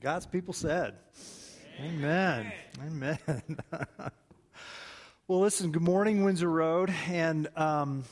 God's people said. Amen. Amen. well, listen, good morning, Windsor Road. And um,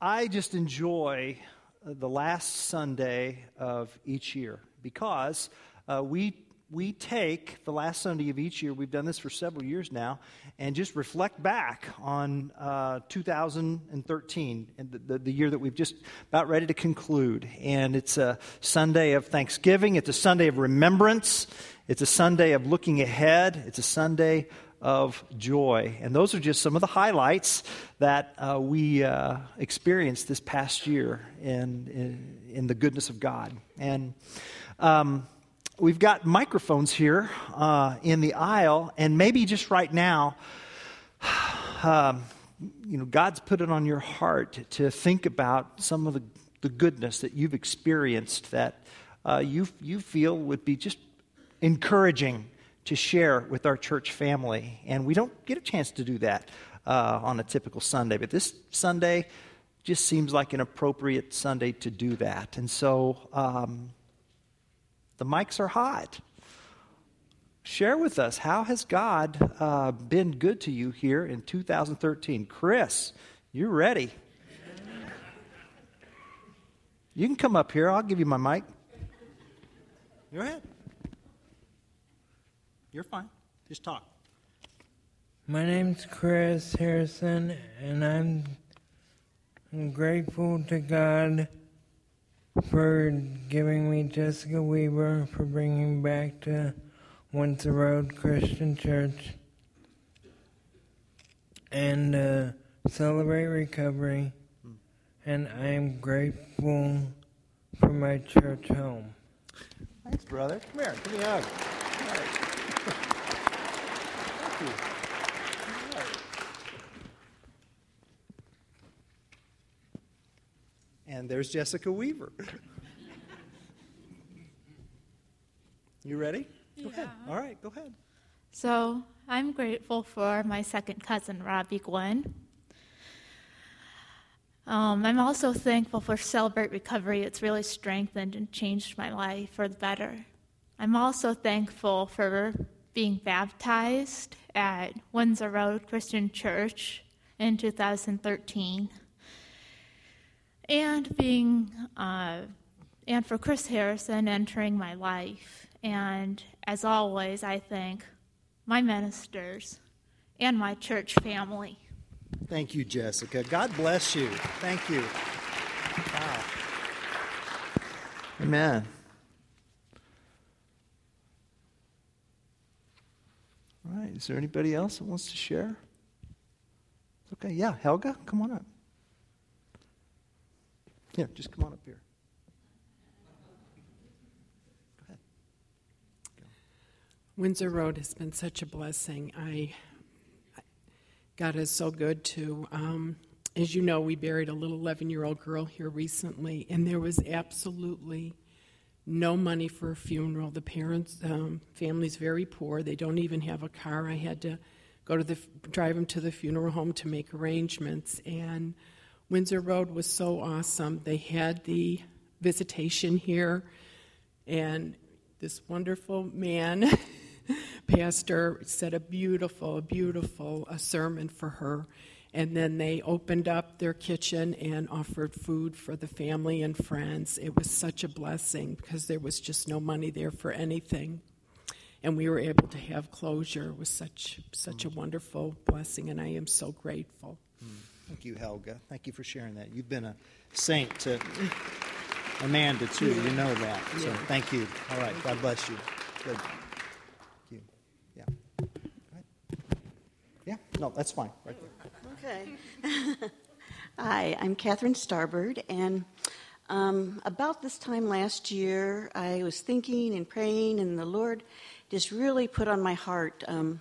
I just enjoy the last Sunday of each year because uh, we we take the last Sunday of each year, we've done this for several years now, and just reflect back on uh, 2013, and the, the, the, year that we've just about ready to conclude. And it's a Sunday of Thanksgiving, it's a Sunday of remembrance, it's a Sunday of looking ahead, it's a Sunday of joy. And those are just some of the highlights that uh, we uh, experienced this past year in, in, in, the goodness of God. And um, we've got microphones here uh, in the aisle, and maybe just right now, um, you know, God's put it on your heart to think about some of the, the goodness that you've experienced that uh, you, you feel would be just encouraging to share with our church family. And we don't get a chance to do that uh, on a typical Sunday, but this Sunday just seems like an appropriate Sunday to do that. And so, um, the mics are hot. Share with us how has God uh, been good to you here in 2013? Chris, you ready? You can come up here. I'll give you my mic. Go ahead. You're fine. Just talk. My name's Chris Harrison, and I'm, I'm grateful to God for giving me Jessica Weaver, for bringing back to Once Windsor Road Christian Church, and uh, celebrate recovery. And I am grateful for my church home. Thanks, brother. Come here. Give me a hug. Thank you. And there's Jessica Weaver. you ready? Go ahead. All right, go ahead. So I'm grateful for my second cousin, Robbie Gwen. Um, I'm also thankful for Celebrate Recovery. It's really strengthened and changed my life for the better. I'm also thankful for being baptized at Windsor Road Christian Church in 2013 and being uh, and for Chris Harrison entering my life. And as always, I thank my ministers and my church family. Thank you, Jessica. God bless you. Thank you. Wow. Amen. All right. Is there anybody else that wants to share? Okay. Yeah. Helga, come on up. Yeah, just come on up here. Go ahead. Go. Windsor Road has been such a blessing. I God is so good to. Um, as you know, we buried a little 11 year old girl here recently, and there was absolutely no money for a funeral. The parents, um, family's very poor. They don't even have a car. I had to go to the drive them to the funeral home to make arrangements, and Windsor Road was so awesome. They had the visitation here, and this wonderful man, pastor, said a beautiful, beautiful a sermon for her. And then they opened up their kitchen and offered food for the family and friends. It was such a blessing because there was just no money there for anything. And we were able to have closure. It was such such a wonderful blessing, and I am so grateful. Mm. Thank you, Helga. Thank you for sharing that. You've been a saint to Amanda, too. You know that. So thank you. All right. God bless you. Good. Thank you. Yeah. Yeah. No, that's fine. Right there. Okay. Hi, I'm Catherine Starbird, and um, about this time last year, I was thinking and praying, and the Lord just really put on my heart um,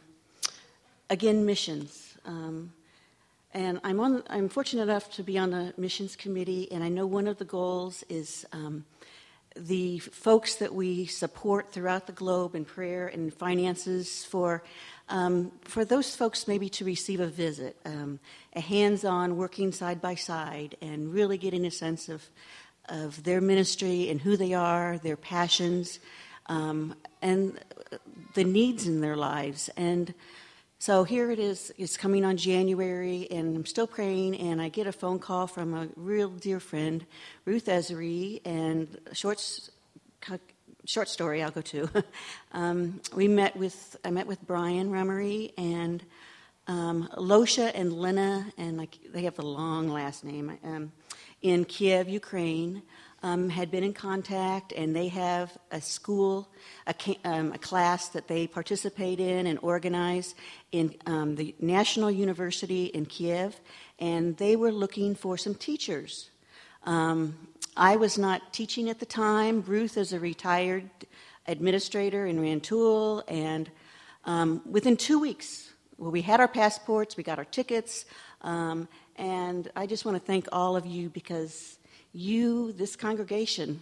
again missions. Um, and I'm, on, I'm fortunate enough to be on the missions committee, and I know one of the goals is um, the folks that we support throughout the globe in prayer and finances for, um, for those folks maybe to receive a visit, um, a hands on working side by side, and really getting a sense of, of their ministry and who they are, their passions. um, and the needs in their lives. And so here it is, it's coming on January, and I'm still praying, and I get a phone call from a real dear friend, Ruth Ezery, and short, short story I'll go to. um, we met with, I met with Brian Remery and um, Losha and Lena, and like, they have the long last name, um, in Kiev, Ukraine um, had been in contact, and they have a school, a, um, a class that they participate in and organize in um, the National University in Kiev, and they were looking for some teachers. Um, I was not teaching at the time. Ruth is a retired administrator in Rantoul, and um, within two weeks, well, we had our passports, we got our tickets, um, and I just want to thank all of you because you, this congregation,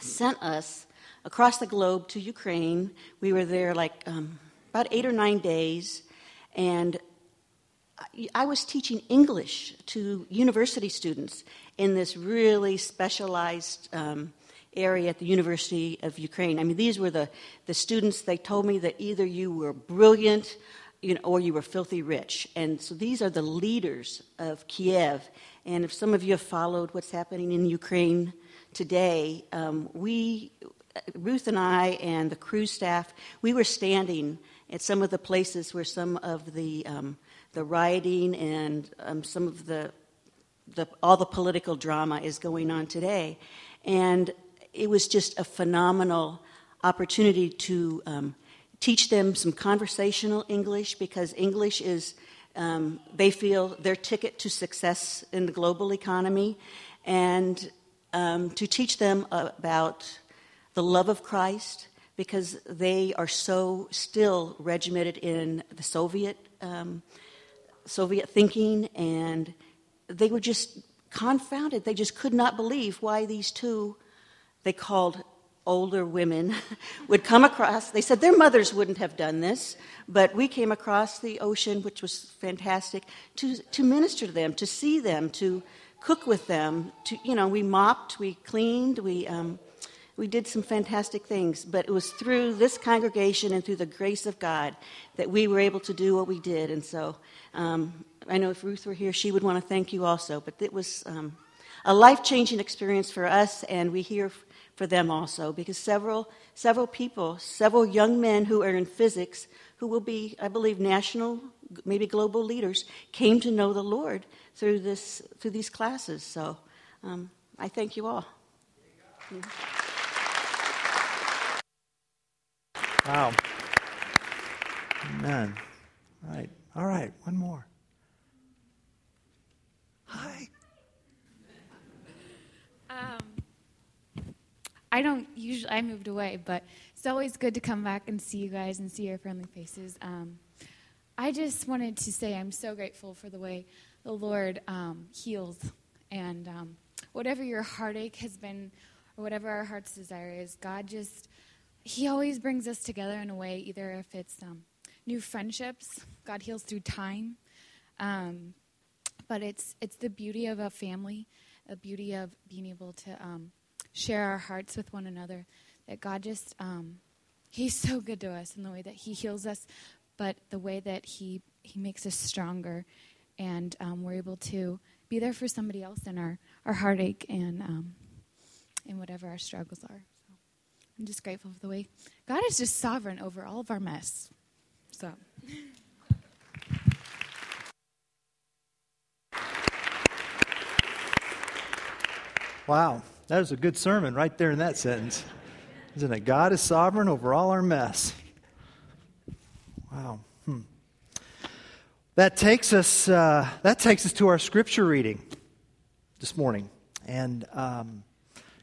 sent us across the globe to Ukraine. We were there like um, about eight or nine days, and I was teaching English to university students in this really specialized um, area at the University of Ukraine. I mean, these were the, the students, they told me that either you were brilliant you know, or you were filthy rich. And so these are the leaders of Kiev. And if some of you have followed what's happening in Ukraine today, um, we, Ruth and I and the crew staff, we were standing at some of the places where some of the, um, the rioting and um, some of the, the, all the political drama is going on today. And it was just a phenomenal opportunity to um, teach them some conversational English because English is um, they feel their ticket to success in the global economy, and um, to teach them about the love of Christ because they are so still regimented in the Soviet um, Soviet thinking, and they were just confounded. They just could not believe why these two they called older women would come across. They said their mothers wouldn't have done this, but we came across the ocean, which was fantastic, to, to minister to them, to see them, to cook with them. To you know, we mopped, we cleaned, we um, we did some fantastic things. But it was through this congregation and through the grace of God that we were able to do what we did. And so, um, I know if Ruth were here, she would want to thank you also. But it was. Um, a life changing experience for us, and we hear for them also because several, several people, several young men who are in physics, who will be, I believe, national, maybe global leaders, came to know the Lord through, this, through these classes. So um, I thank you all. Wow. Amen. All right. All right. One more. Hi. I don't usually, I moved away, but it's always good to come back and see you guys and see your friendly faces. Um, I just wanted to say I'm so grateful for the way the Lord um, heals. And um, whatever your heartache has been, or whatever our heart's desire is, God just, He always brings us together in a way, either if it's um, new friendships, God heals through time. Um, but it's, it's the beauty of a family, the beauty of being able to um, share our hearts with one another. That God just, um, He's so good to us in the way that He heals us, but the way that He He makes us stronger, and um, we're able to be there for somebody else in our our heartache and um, in whatever our struggles are. So I'm just grateful for the way God is just sovereign over all of our mess. So. Wow. That was a good sermon right there in that sentence. Isn't it? God is sovereign over all our mess. Wow. Hmm. That takes us. Uh, that takes us to our scripture reading this morning, and um,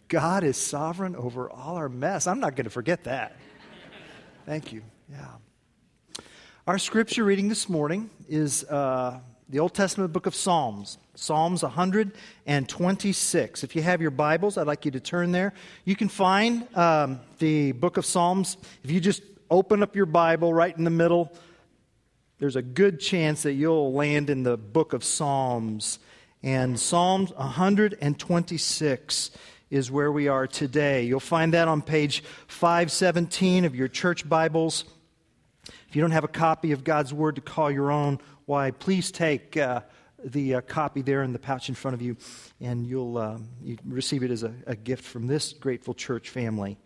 God is sovereign over all our mess. I'm not going to forget that. Thank you. Yeah. Our scripture reading this morning is uh, the Old Testament book of Psalms. Psalms 126. If you have your Bibles, I'd like you to turn there. You can find um, the book of Psalms. If you just open up your Bible right in the middle, there's a good chance that you'll land in the book of Psalms. And Psalms 126 is where we are today. You'll find that on page 517 of your church Bibles. If you don't have a copy of God's Word to call your own, why, please take uh, the uh, copy there in the pouch in front of you, and you'll um, you receive it as a, a gift from this grateful church family.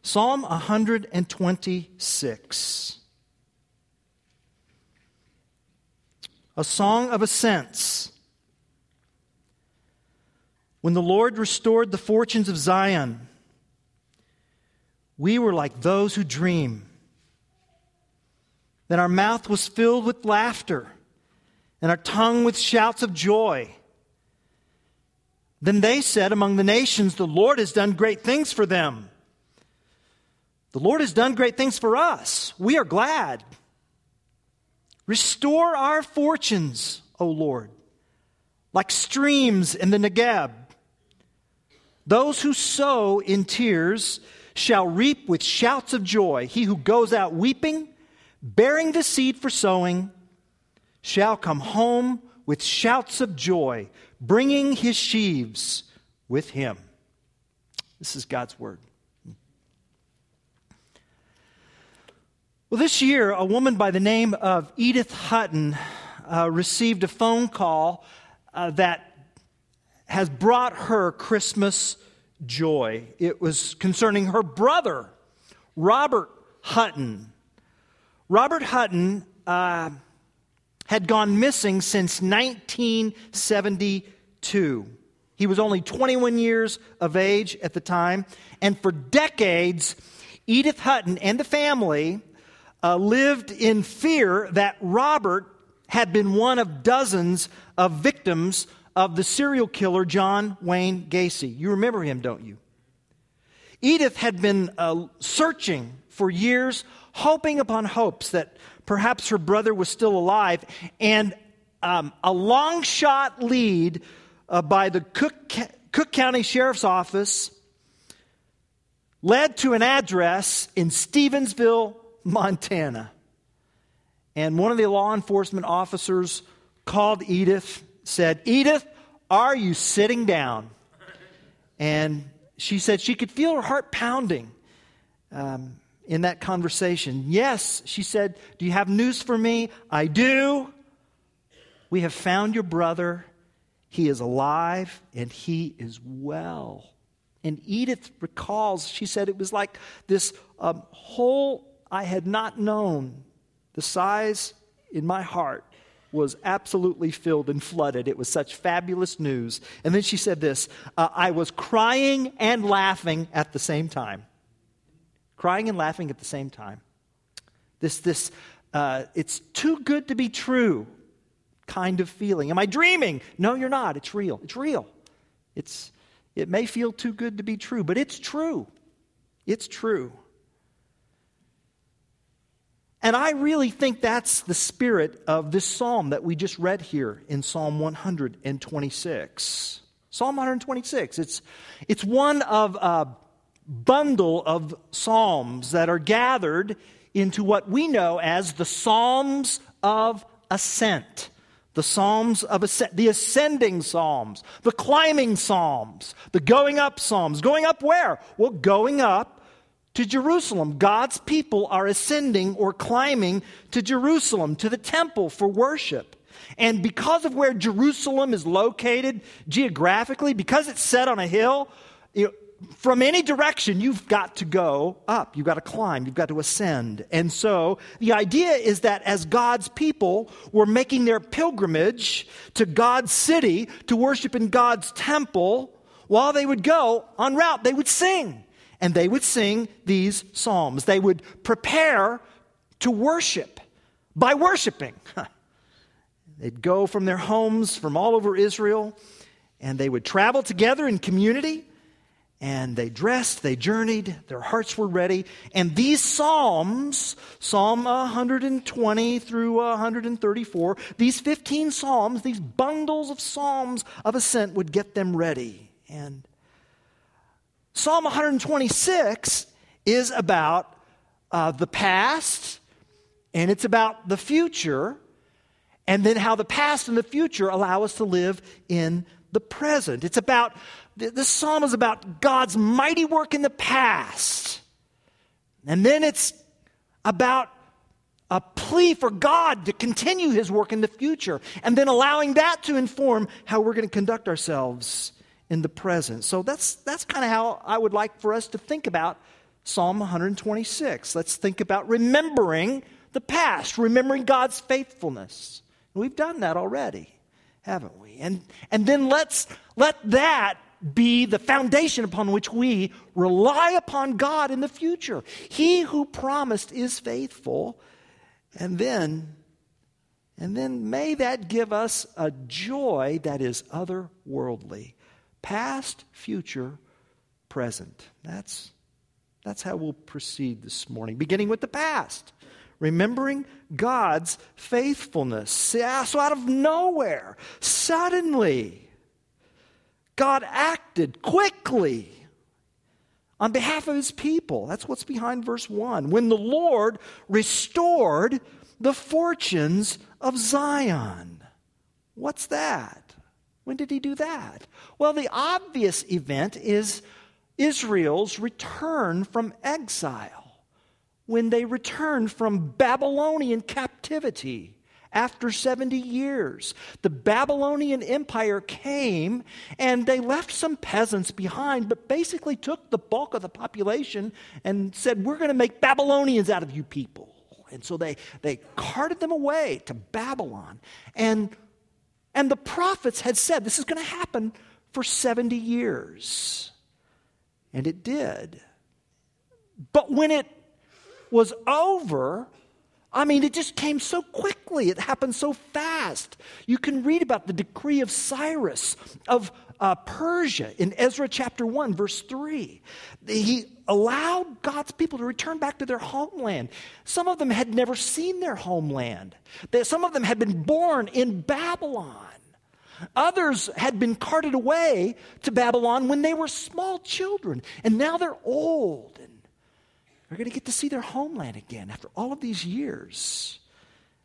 Psalm 126. A song of ascents. When the Lord restored the fortunes of Zion, we were like those who dream. Then our mouth was filled with laughter, and our tongue with shouts of joy. Then they said among the nations, The Lord has done great things for them. The Lord has done great things for us. We are glad. Restore our fortunes, O Lord, like streams in the Negeb. Those who sow in tears shall reap with shouts of joy. He who goes out weeping, bearing the seed for sowing, shall come home with shouts of joy, bringing his sheaves with him. This is God's word. Well, this year, a woman by the name of Edith Hutton uh, received a phone call uh, that has brought her Christmas joy. It was concerning her brother, Robert Hutton. Robert Hutton uh, had gone missing since 1972. He was only 21 years of age at the time, and for decades, Edith Hutton and the family uh, lived in fear that Robert had been one of dozens of victims of the serial killer John Wayne Gacy. You remember him, don't you? Edith had been uh, searching for years, hoping upon hopes that perhaps her brother was still alive, and um, a long shot lead uh, by the Cook, Cook County Sheriff's Office led to an address in Stevensville, Montana. And one of the law enforcement officers called Edith, said, Edith, are you sitting down? And she said she could feel her heart pounding um, in that conversation. Yes, she said, Do you have news for me? I do. We have found your brother. He is alive and he is well. And Edith recalls, she said it was like this um, whole I had not known the size in my heart was absolutely filled and flooded. It was such fabulous news. And then she said this uh, I was crying and laughing at the same time. Crying and laughing at the same time. This, this, uh, it's too good to be true kind of feeling. Am I dreaming? No, you're not. It's real. It's real. It's, it may feel too good to be true, but it's true. It's true. And I really think that's the spirit of this psalm that we just read here in Psalm 126. Psalm 126. It's, it's one of a bundle of psalms that are gathered into what we know as the Psalms of Ascent. The Psalms of Ascent, the ascending Psalms, the climbing Psalms, the going up Psalms. Going up where? Well, going up to Jerusalem. God's people are ascending or climbing to Jerusalem, to the temple for worship. And because of where Jerusalem is located geographically, because it's set on a hill, you know, from any direction, you've got to go up. You've got to climb. You've got to ascend. And so the idea is that as God's people were making their pilgrimage to God's city to worship in God's temple, while they would go on route, they would sing and they would sing these psalms. They would prepare to worship by worshiping. They'd go from their homes from all over Israel and they would travel together in community and they dressed, they journeyed, their hearts were ready. And these Psalms, Psalm 120 through 134, these 15 Psalms, these bundles of Psalms of ascent would get them ready. And Psalm 126 is about uh, the past and it's about the future, and then how the past and the future allow us to live in the present. It's about This psalm is about God's mighty work in the past. And then it's about a plea for God to continue his work in the future, and then allowing that to inform how we're going to conduct ourselves in the present. So that's, that's kind of how I would like for us to think about Psalm 126. Let's think about remembering the past, remembering God's faithfulness. We've done that already, haven't we? And, and then let's let that be the foundation upon which we rely upon God in the future. He who promised is faithful. And then, and then may that give us a joy that is otherworldly. Past, future, present. That's, that's how we'll proceed this morning, beginning with the past. Remembering God's faithfulness. So out of nowhere, suddenly, God acted quickly on behalf of his people. That's what's behind verse 1. When the Lord restored the fortunes of Zion. What's that? When did he do that? Well, the obvious event is Israel's return from exile. When they returned from Babylonian captivity after 70 years. The Babylonian Empire came and they left some peasants behind, but basically took the bulk of the population and said, We're going to make Babylonians out of you people. And so they, they carted them away to Babylon. And, and the prophets had said, This is going to happen for 70 years. And it did. But when it was over, I mean, it just came so quickly. It happened so fast. You can read about the decree of Cyrus of uh, Persia in Ezra chapter 1, verse 3. He allowed God's people to return back to their homeland. Some of them had never seen their homeland, some of them had been born in Babylon. Others had been carted away to Babylon when they were small children, and now they're old are going to get to see their homeland again after all of these years.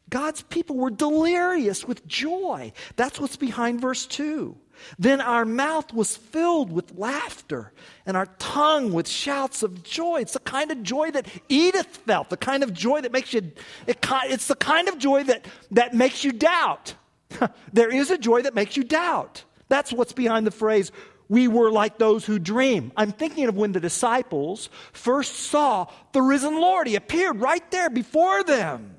God's people were delirious with joy. That's what's behind verse 2. Then our mouth was filled with laughter and our tongue with shouts of joy. It's the kind of joy that Edith felt, the kind of joy that makes you, it, it's the kind of joy that, that makes you doubt. there is a joy that makes you doubt. That's what's behind the phrase, we were like those who dream. I'm thinking of when the disciples first saw the risen Lord. He appeared right there before them.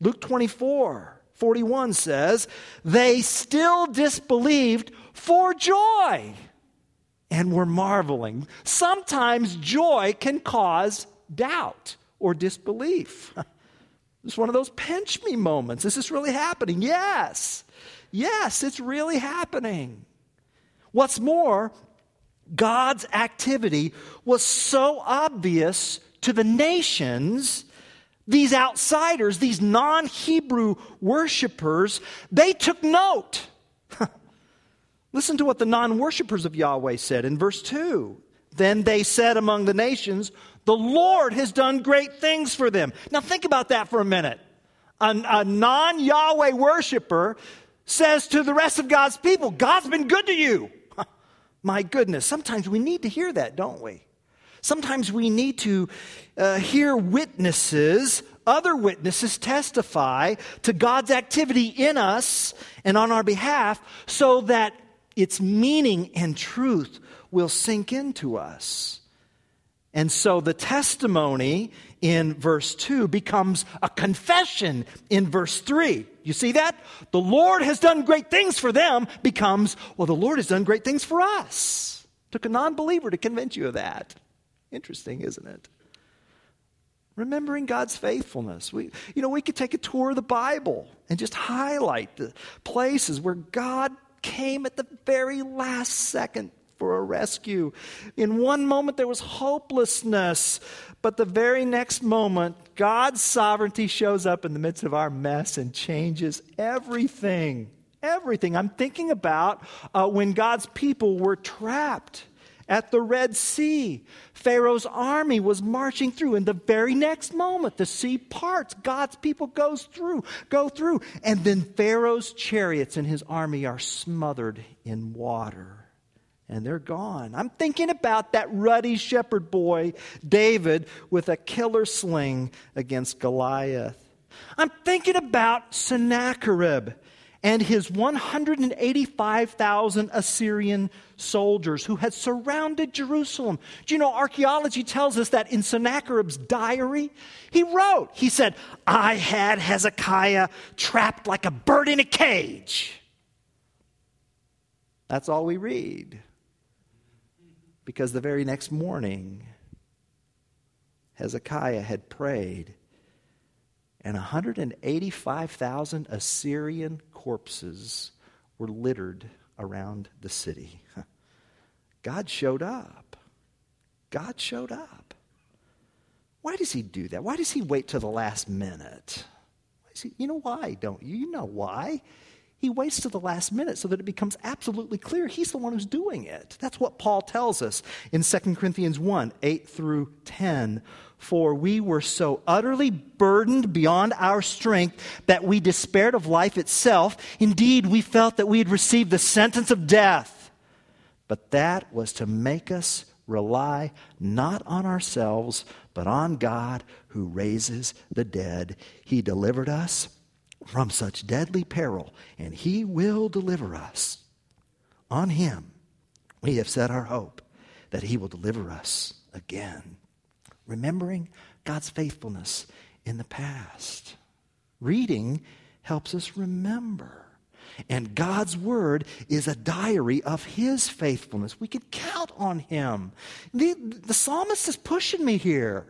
Luke 24, 41 says, They still disbelieved for joy and were marveling. Sometimes joy can cause doubt or disbelief. It's one of those pinch me moments. Is this really happening? Yes. Yes, it's really happening. What's more, God's activity was so obvious to the nations, these outsiders, these non Hebrew worshipers, they took note. Listen to what the non worshippers of Yahweh said in verse 2. Then they said among the nations, The Lord has done great things for them. Now think about that for a minute. A, a non Yahweh worshiper says to the rest of God's people, God's been good to you. My goodness, sometimes we need to hear that, don't we? Sometimes we need to uh, hear witnesses, other witnesses testify to God's activity in us and on our behalf so that its meaning and truth will sink into us. And so the testimony in verse 2 becomes a confession in verse 3. You see that? The Lord has done great things for them becomes, well, the Lord has done great things for us. Took a non believer to convince you of that. Interesting, isn't it? Remembering God's faithfulness. We, you know, we could take a tour of the Bible and just highlight the places where God came at the very last second for a rescue. In one moment, there was hopelessness, but the very next moment, God's sovereignty shows up in the midst of our mess and changes everything. Everything. I'm thinking about uh, when God's people were trapped at the Red Sea. Pharaoh's army was marching through. and the very next moment, the sea parts. God's people goes through, go through. And then Pharaoh's chariots and his army are smothered in water. And they're gone. I'm thinking about that ruddy shepherd boy, David, with a killer sling against Goliath. I'm thinking about Sennacherib and his 185,000 Assyrian soldiers who had surrounded Jerusalem. Do you know, archaeology tells us that in Sennacherib's diary, he wrote, he said, I had Hezekiah trapped like a bird in a cage. That's all we read. Because the very next morning, Hezekiah had prayed, and 185,000 Assyrian corpses were littered around the city. God showed up. God showed up. Why does he do that? Why does he wait till the last minute? He, you know why, don't you? You know why. He waits to the last minute so that it becomes absolutely clear he's the one who's doing it. That's what Paul tells us in 2 Corinthians 1 8 through 10. For we were so utterly burdened beyond our strength that we despaired of life itself. Indeed, we felt that we had received the sentence of death. But that was to make us rely not on ourselves, but on God who raises the dead. He delivered us from such deadly peril, and he will deliver us. On him we have set our hope that he will deliver us again. Remembering God's faithfulness in the past. Reading helps us remember. And God's word is a diary of his faithfulness. We can count on him. The, the psalmist is pushing me here.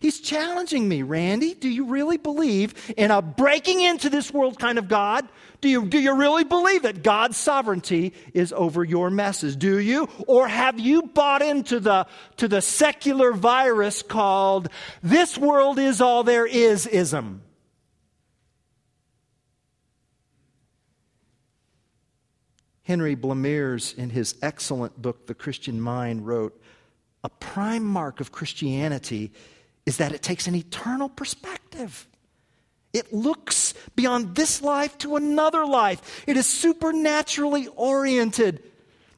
He's challenging me, Randy. Do you really believe in a breaking into this world kind of God? Do you, do you really believe that God's sovereignty is over your messes? Do you? Or have you bought into the, to the secular virus called this world is all there is ism? Henry Blamires, in his excellent book, The Christian Mind, wrote A prime mark of Christianity is that it takes an eternal perspective. It looks beyond this life to another life. It is supernaturally oriented.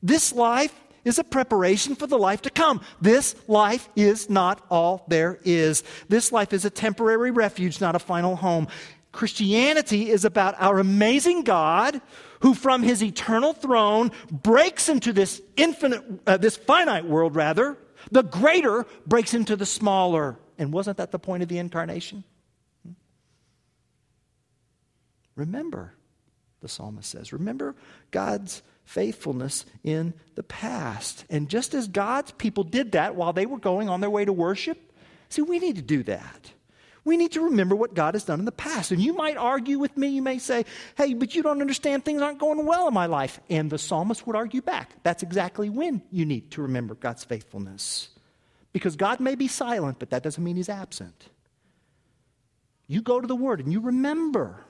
This life is a preparation for the life to come. This life is not all there is. This life is a temporary refuge, not a final home. Christianity is about our amazing God who from his eternal throne breaks into this infinite uh, this finite world rather. The greater breaks into the smaller. And wasn't that the point of the incarnation? Hmm? Remember, the psalmist says, remember God's faithfulness in the past. And just as God's people did that while they were going on their way to worship, see, we need to do that. We need to remember what God has done in the past. And you might argue with me, you may say, hey, but you don't understand things aren't going well in my life. And the psalmist would argue back. That's exactly when you need to remember God's faithfulness. Because God may be silent, but that doesn't mean he's absent. You go to the Word and you remember.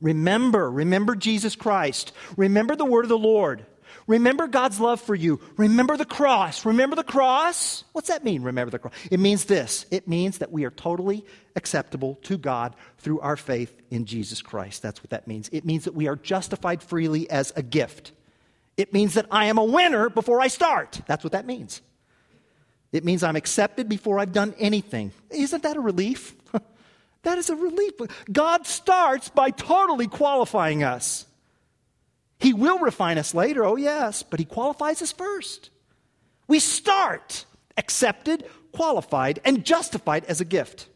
Remember, remember Jesus Christ. Remember the word of the Lord. Remember God's love for you. Remember the cross. Remember the cross? What's that mean, remember the cross? It means this it means that we are totally acceptable to God through our faith in Jesus Christ. That's what that means. It means that we are justified freely as a gift. It means that I am a winner before I start. That's what that means. It means I'm accepted before I've done anything. Isn't that a relief? that is a relief. God starts by totally qualifying us. He will refine us later, oh yes, but He qualifies us first. We start accepted, qualified, and justified as a gift.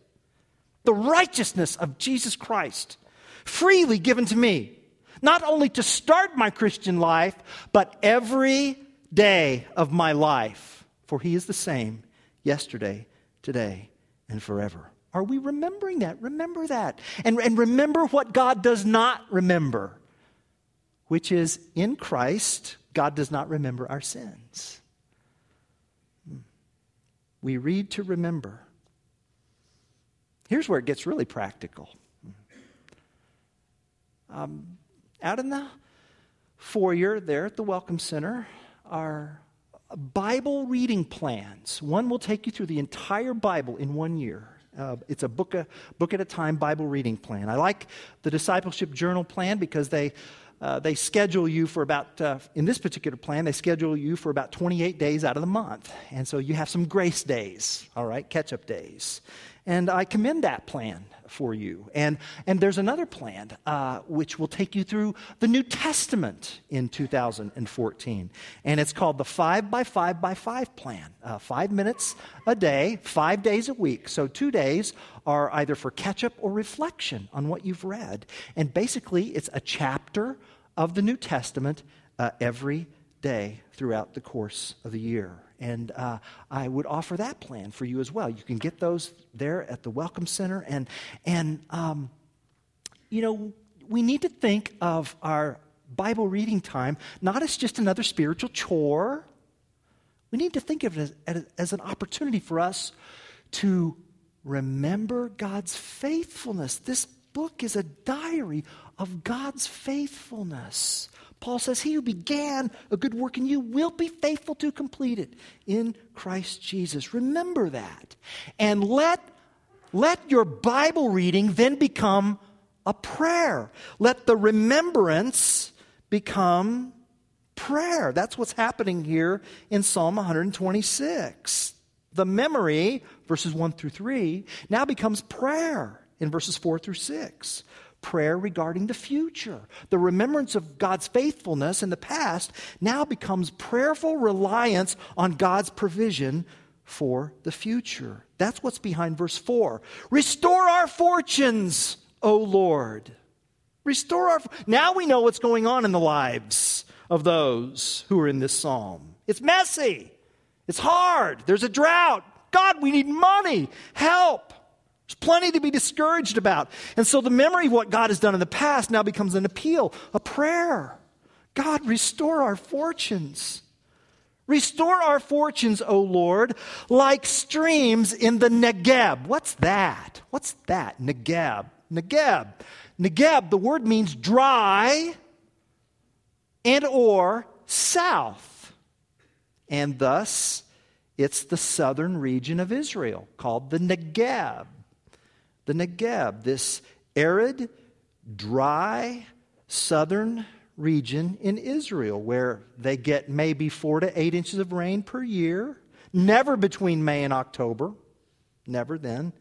The righteousness of Jesus Christ, freely given to me, not only to start my Christian life, but every day of my life for he is the same yesterday, today, and forever. Are we remembering that? Remember that. And, and remember what God does not remember, which is in Christ, God does not remember our sins. Hmm. We read to remember. Here's where it gets really practical. Um, out in the foyer there at the Welcome Center are Bible reading plans. One will take you through the entire Bible in one year. Uh, it's a book, a book at a time Bible reading plan. I like the discipleship journal plan because they uh, they schedule you for about, uh, in this particular plan, they schedule you for about 28 days out of the month. And so you have some grace days, all right, catch up days. And I commend that plan for you. And, and there's another plan uh, which will take you through the New Testament in 2014. And it's called the 5 by 5 by 5 plan. Uh, five minutes a day, five days a week. So two days are either for catch up or reflection on what you've read. And basically, it's a chapter of the New Testament uh, every day throughout the course of the year. And uh, I would offer that plan for you as well. You can get those there at the Welcome Center. And, and um, you know, we need to think of our Bible reading time not as just another spiritual chore. We need to think of it as, as an opportunity for us to remember God's faithfulness. This book is a diary of God's faithfulness. Paul says, He who began a good work in you will be faithful to complete it in Christ Jesus. Remember that. And let, let your Bible reading then become a prayer. Let the remembrance become prayer. That's what's happening here in Psalm 126. The memory, verses 1 through 3, now becomes prayer in verses 4 through 6 prayer regarding the future. The remembrance of God's faithfulness in the past now becomes prayerful reliance on God's provision for the future. That's what's behind verse 4. Restore our fortunes, O Lord. Restore our. Now we know what's going on in the lives of those who are in this psalm. It's messy, it's hard, there's a drought. God, we need money. Help. There's plenty to be discouraged about. And so the memory of what God has done in the past now becomes an appeal, a prayer. God, restore our fortunes. Restore our fortunes, O Lord, like streams in the Negeb. What's that? What's that? Negeb. Negeb. Negeb, the word means dry and or south. And thus, it's the southern region of Israel called the Negeb the Negeb, this arid, dry, southern region in Israel where they get maybe four to eight inches of rain per year, never between May and October, never then.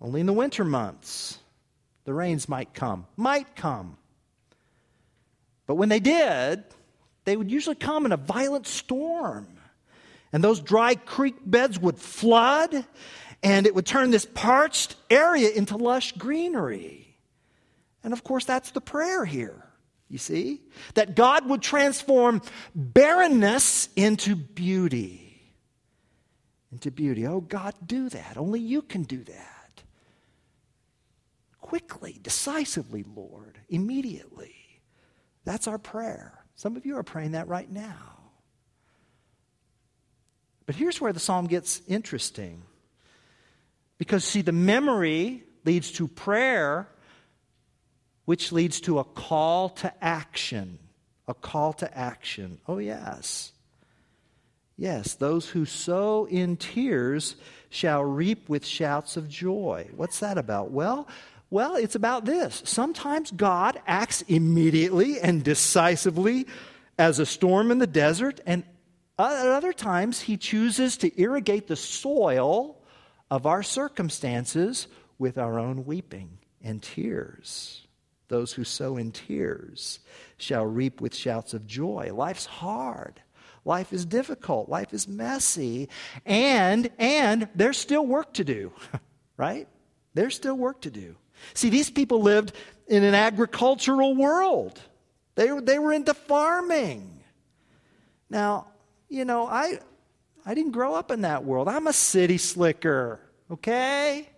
Only in the winter months, the rains might come, might come. But when they did, they would usually come in a violent storm. And those dry creek beds would flood, and it would turn this parched area into lush greenery. And of course, that's the prayer here, you see? That God would transform barrenness into beauty. Into beauty. Oh, God, do that. Only you can do that. Quickly, decisively, Lord, immediately. That's our prayer. Some of you are praying that right now. But here's where the psalm gets interesting. Because, see, the memory leads to prayer, which leads to a call to action. A call to action. Oh, yes. Yes, those who sow in tears shall reap with shouts of joy. What's that about? Well, well, it's about this. Sometimes God acts immediately and decisively as a storm in the desert, and at other times he chooses to irrigate the soil of our circumstances with our own weeping and tears. Those who sow in tears shall reap with shouts of joy. Life's hard. Life is difficult. Life is messy. And and there's still work to do. right? There's still work to do. See, these people lived in an agricultural world. They, they were into farming. Now, you know, I I didn't grow up in that world. I'm a city slicker, okay?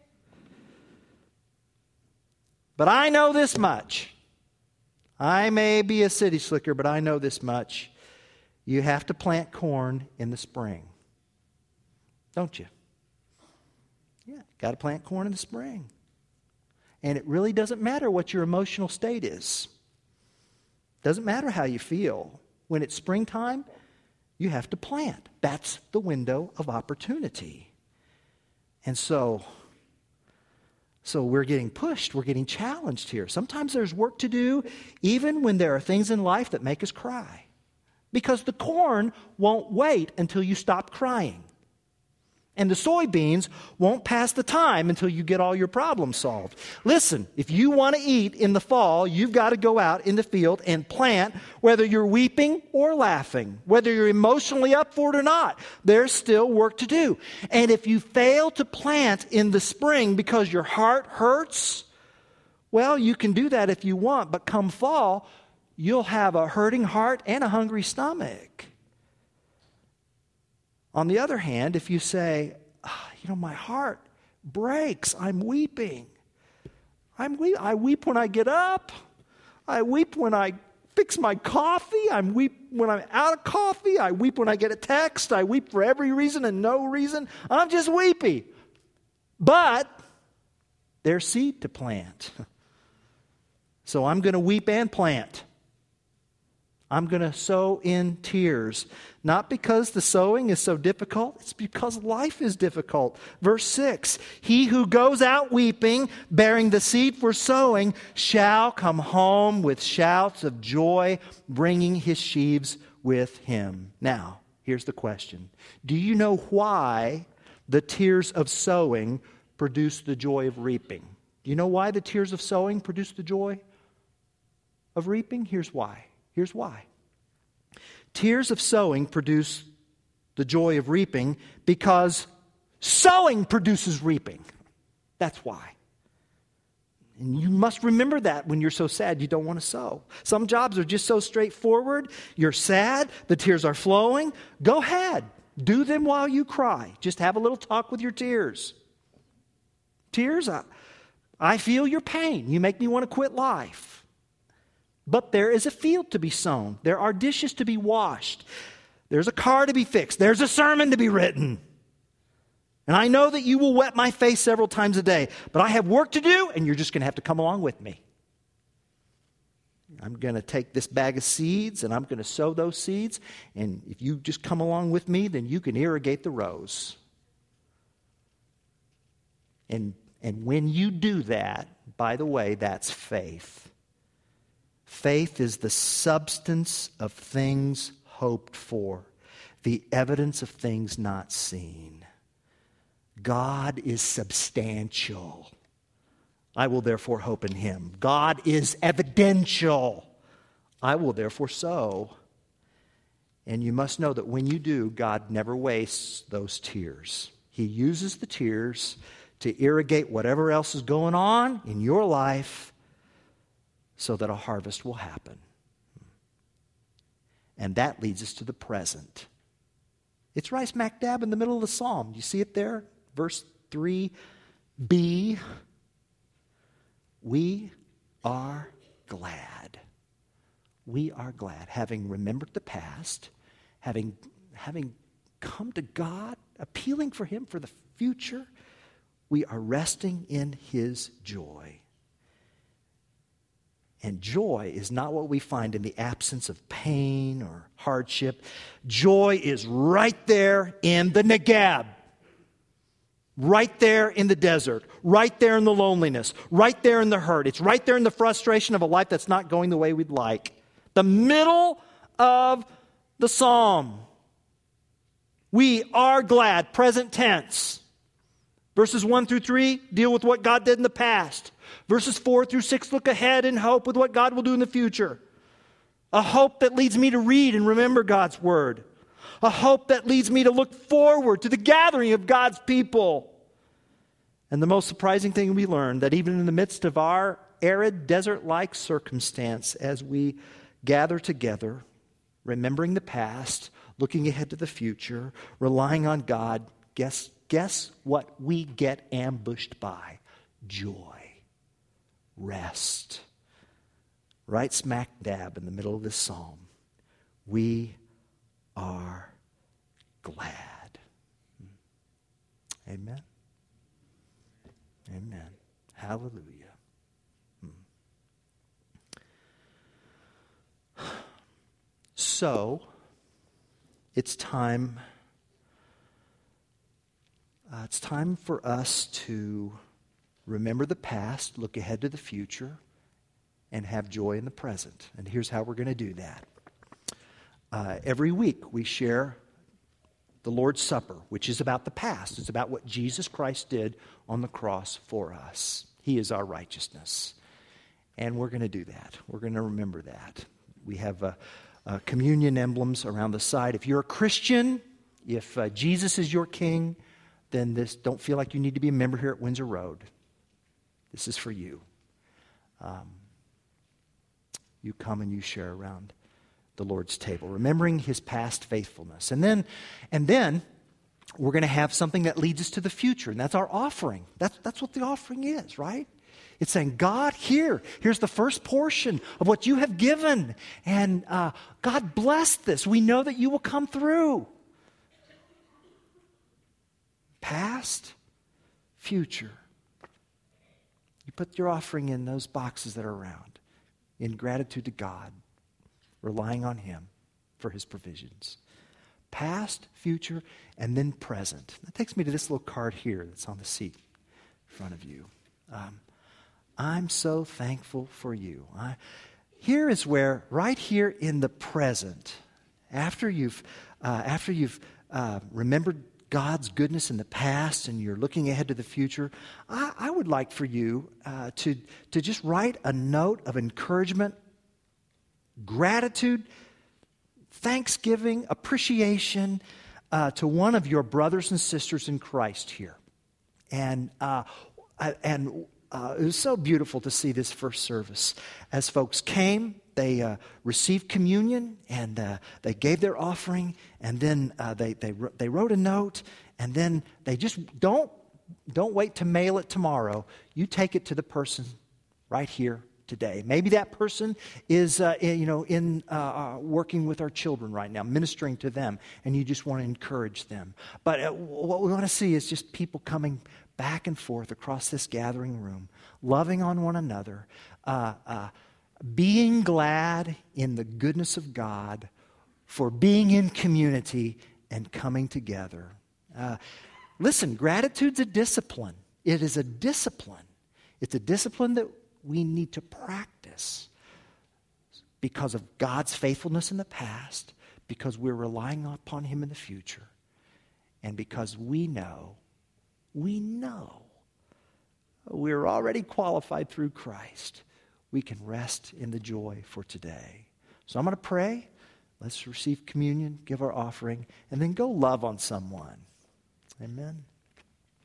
But I know this much. I may be a city slicker, but I know this much. You have to plant corn in the spring. Don't you? Yeah, got to plant corn in the spring. And it really doesn't matter what your emotional state is. Doesn't matter how you feel. When it's springtime, you have to plant. That's the window of opportunity. And so, So we're getting pushed, we're getting challenged here. Sometimes there's work to do, even when there are things in life that make us cry. Because the corn won't wait until you stop crying. And the soybeans won't pass the time until you get all your problems solved. Listen, if you want to eat in the fall, you've got to go out in the field and plant, whether you're weeping or laughing, whether you're emotionally up for it or not. There's still work to do. And if you fail to plant in the spring because your heart hurts, well, you can do that if you want, but come fall, you'll have a hurting heart and a hungry stomach. On the other hand, if you say, oh, you know, my heart breaks, I'm weeping. I'm weep- I weep when I get up. I weep when I fix my coffee. I weep when I'm out of coffee. I weep when I get a text. I weep for every reason and no reason. I'm just weepy. But there's seed to plant. So I'm going to weep and plant. I'm going to sow in tears. Not because the sowing is so difficult, it's because life is difficult. Verse 6 He who goes out weeping, bearing the seed for sowing, shall come home with shouts of joy, bringing his sheaves with him. Now, here's the question Do you know why the tears of sowing produce the joy of reaping? Do you know why the tears of sowing produce the joy of reaping? Here's why. Here's why. Tears of sowing produce the joy of reaping because sowing produces reaping. That's why. And you must remember that when you're so sad you don't want to sow. Some jobs are just so straightforward. You're sad, the tears are flowing. Go ahead, do them while you cry. Just have a little talk with your tears. Tears, I, I feel your pain. You make me want to quit life. But there is a field to be sown, there are dishes to be washed, there's a car to be fixed, there's a sermon to be written. And I know that you will wet my face several times a day, but I have work to do, and you're just going to have to come along with me. I'm going to take this bag of seeds and I'm going to sow those seeds. And if you just come along with me, then you can irrigate the rows. And, and when you do that, by the way, that's faith. Faith is the substance of things hoped for, the evidence of things not seen. God is substantial. I will therefore hope in him. God is evidential. I will therefore sow. And you must know that when you do, God never wastes those tears. He uses the tears to irrigate whatever else is going on in your life so that a harvest will happen. And that leads us to the present. It's right smack dab in the middle of the psalm. You see it there? Verse 3b. We are glad. We are glad, having remembered the past, having, having come to God, appealing for Him for the future, we are resting in His joy. And joy is not what we find in the absence of pain or hardship. Joy is right there in the Negeb, right there in the desert, right there in the loneliness, right there in the hurt. It's right there in the frustration of a life that's not going the way we'd like. The middle of the psalm. We are glad, present tense. Verses 1 through 3 deal with what God did in the past. Verses 4 through 6 look ahead and hope with what God will do in the future. A hope that leads me to read and remember God's word. A hope that leads me to look forward to the gathering of God's people. And the most surprising thing we learn that even in the midst of our arid desert like circumstance, as we gather together, remembering the past, looking ahead to the future, relying on God, guess, guess what we get ambushed by? Joy rest. Right smack dab in the middle of this psalm. We are glad. Amen. Amen. Hallelujah. So, it's time. Uh, it's time for us to remember the past, look ahead to the future, and have joy in the present. And here's how we're going to do that. Uh, every week we share the Lord's Supper, which is about the past. It's about what Jesus Christ did on the cross for us. He is our righteousness. And we're going to do that. We're going to remember that. We have uh, uh, communion emblems around the side. If you're a Christian, if uh, Jesus is your king, then this don't feel like you need to be a member here at Windsor Road. This is for you. Um, you come and you share around the Lord's table, remembering his past faithfulness. And then, and then we're going to have something that leads us to the future, and that's our offering. That's, that's what the offering is, right? It's saying, God, here, here's the first portion of what you have given. And uh, God bless this. We know that you will come through. Past, future. Put your offering in those boxes that are around in gratitude to God, relying on Him for His provisions. Past, future, and then present. That takes me to this little card here that's on the seat in front of you. Um, I'm so thankful for you. I, here is where, right here in the present, after you've, uh, after you've uh, remembered God's goodness in the past and you're looking ahead to the future, I, I would like for you uh, to, to just write a note of encouragement, gratitude, thanksgiving, appreciation uh, to one of your brothers and sisters in Christ here. And, uh, and uh, it was so beautiful to see this first service. As folks came, they uh, received communion and uh, they gave their offering, and then uh, they, they, they wrote a note, and then they just don't, don't wait to mail it tomorrow. You take it to the person right here today. Maybe that person is, uh, in, you know, in uh, uh, working with our children right now, ministering to them, and you just want to encourage them. But what we want to see is just people coming back and forth across this gathering room, loving on one another, being glad in the goodness of God for being in community and coming together. Uh, listen, gratitude's a discipline. It is a discipline. It's a discipline that we need to practice because of God's faithfulness in the past, because we're relying upon Him in the future, and because we know we know we're already qualified through Christ. We can rest in the joy for today. So I'm going to pray. Let's receive communion, give our offering, and then go love on someone. Amen.